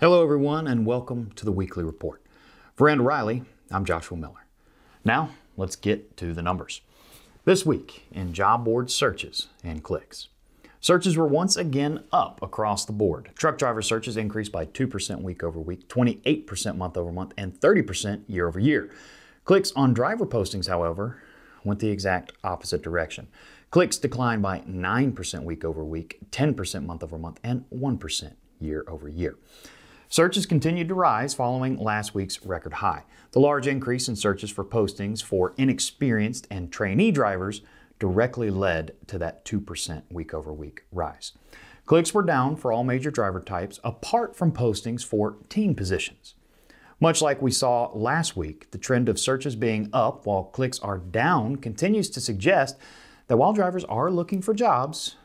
Hello, everyone, and welcome to the weekly report. For Randall Reilly, I'm Joshua Miller. Now, let's get to the numbers. This week in job board searches and clicks. Searches were once again up across the board. Truck driver searches increased by 2% week over week, 28% month over month, and 30% year over year. Clicks on driver postings, however, went the exact opposite direction. Clicks declined by 9% week over week, 10% month over month, and 1% year over year. Searches continued to rise following last week's record high. The large increase in searches for postings for inexperienced and trainee drivers directly led to that 2% week over week rise. Clicks were down for all major driver types apart from postings for team positions. Much like we saw last week, the trend of searches being up while clicks are down continues to suggest that while drivers are looking for jobs,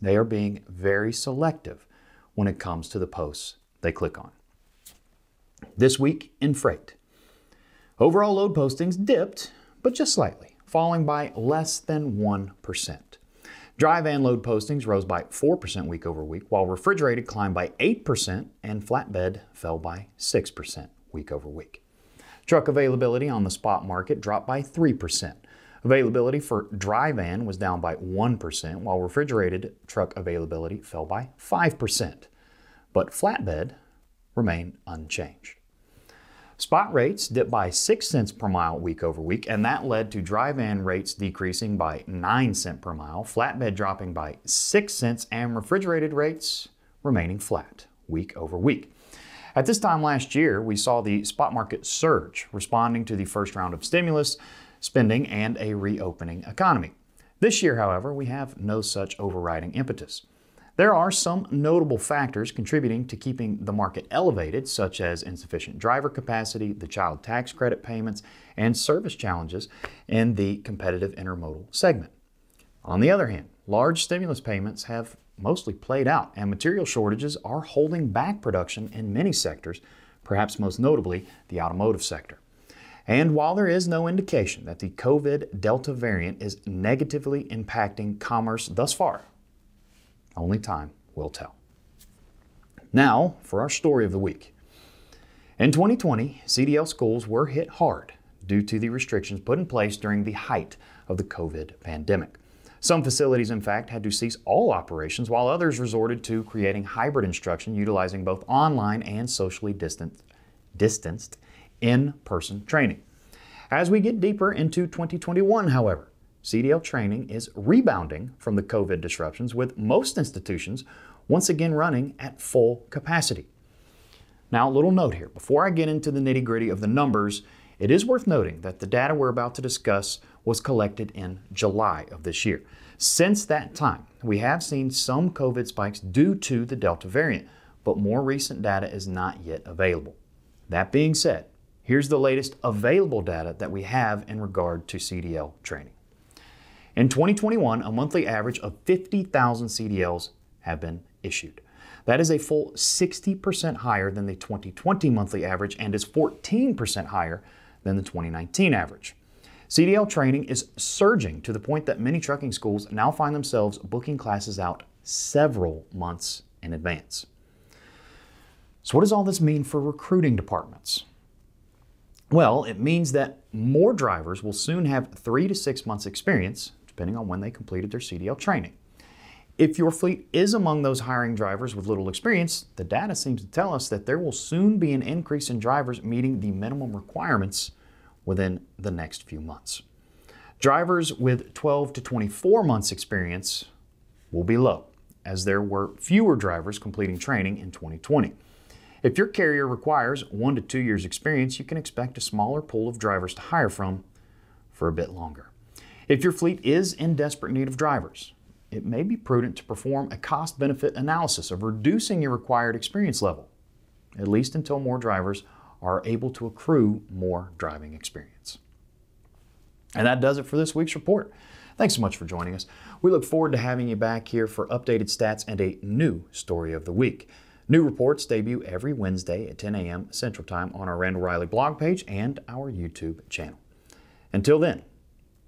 they are being very selective when it comes to the posts they click on. This week in freight, overall load postings dipped, but just slightly falling by less than 1%. Dry van load postings rose by 4% week over week, while refrigerated climbed by 8% and flatbed fell by 6% week over week. Truck availability on the spot market dropped by 3%. Availability for dry van was down by 1%, while refrigerated truck availability fell by 5%. But flatbed remained unchanged. Spot rates dipped by 6 cents per mile week over week, and that led to dry van rates decreasing by 9 cents per mile, flatbed dropping by 6 cents, and refrigerated rates remaining flat week over week. At this time last year, we saw the spot market surge, responding to the first round of stimulus spending and a reopening economy. This year, however, we have no such overriding impetus. There are some notable factors contributing to keeping the market elevated, such as insufficient driver capacity, the child tax credit payments, and service challenges in the competitive intermodal segment. On the other hand, large stimulus payments have mostly played out, and material shortages are holding back production in many sectors, perhaps most notably the automotive sector. And while there is no indication that the COVID Delta variant is negatively impacting commerce thus far, only time will tell. Now, for our story of the week. In 2020, CDL schools were hit hard due to the restrictions put in place during the height of the COVID pandemic. Some facilities, in fact, had to cease all operations, while others resorted to creating hybrid instruction utilizing both online and socially distanced, distanced in person training. As we get deeper into 2021, however, CDL training is rebounding from the COVID disruptions, with most institutions once again running at full capacity. Now, a little note here before I get into the nitty gritty of the numbers, it is worth noting that the data we're about to discuss was collected in July of this year. Since that time, we have seen some COVID spikes due to the Delta variant, but more recent data is not yet available. That being said, here's the latest available data that we have in regard to CDL training. In 2021, a monthly average of 50,000 CDLs have been issued. That is a full 60% higher than the 2020 monthly average and is 14% higher than the 2019 average. CDL training is surging to the point that many trucking schools now find themselves booking classes out several months in advance. So, what does all this mean for recruiting departments? Well, it means that more drivers will soon have three to six months' experience depending on when they completed their CDL training. If your fleet is among those hiring drivers with little experience, the data seems to tell us that there will soon be an increase in drivers meeting the minimum requirements within the next few months. Drivers with 12 to 24 months experience will be low, as there were fewer drivers completing training in 2020. If your carrier requires one to two years experience, you can expect a smaller pool of drivers to hire from for a bit longer. If your fleet is in desperate need of drivers, it may be prudent to perform a cost benefit analysis of reducing your required experience level, at least until more drivers are able to accrue more driving experience. And that does it for this week's report. Thanks so much for joining us. We look forward to having you back here for updated stats and a new story of the week. New reports debut every Wednesday at 10 a.m. Central Time on our Randall Reilly blog page and our YouTube channel. Until then,